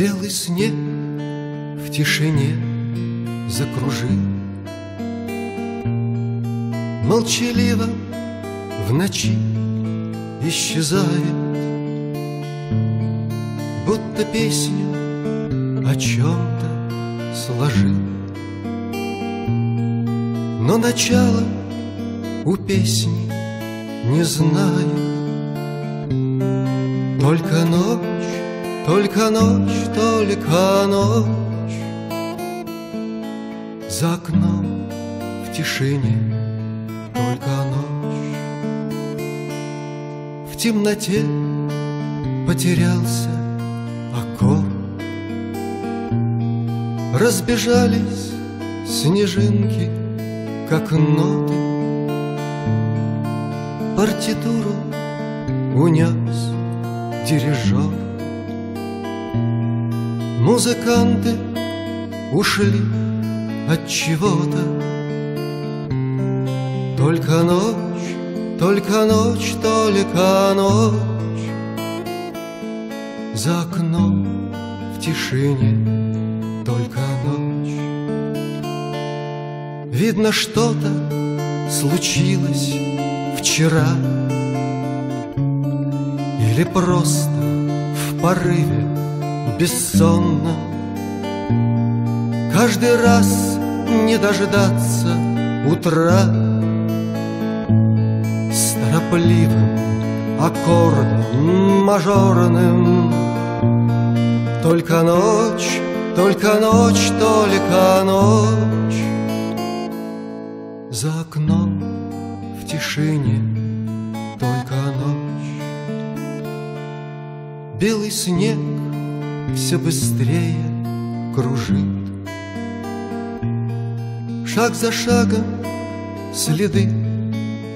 Белый снег в тишине закружил. Молчаливо в ночи исчезает Будто песню о чем-то сложил. Но начало у песни не знает Только ночь, только ночь, только ночь. За окном в тишине только ночь. В темноте потерялся аккорд Разбежались снежинки, как ноты. Партитуру унес дирижер Музыканты ушли от чего-то. Только ночь, только ночь, только ночь. За окном в тишине только ночь. Видно, что-то случилось вчера. Или просто в порыве бессонно. Каждый раз не дождаться утра. С торопливым аккордом мажорным. Только ночь только ночь, только ночь. За окном в тишине только ночь. Белый снег все быстрее кружит. Шаг за шагом следы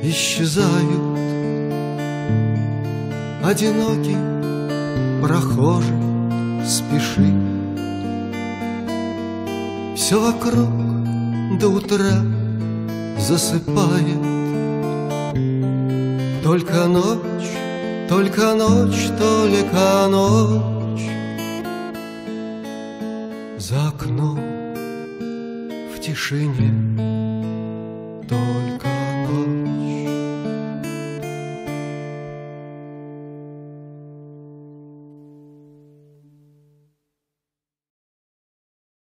исчезают. Одинокий прохожий спешит. Все вокруг до утра засыпает. Только ночь, только ночь, только ночь За окном в тишине только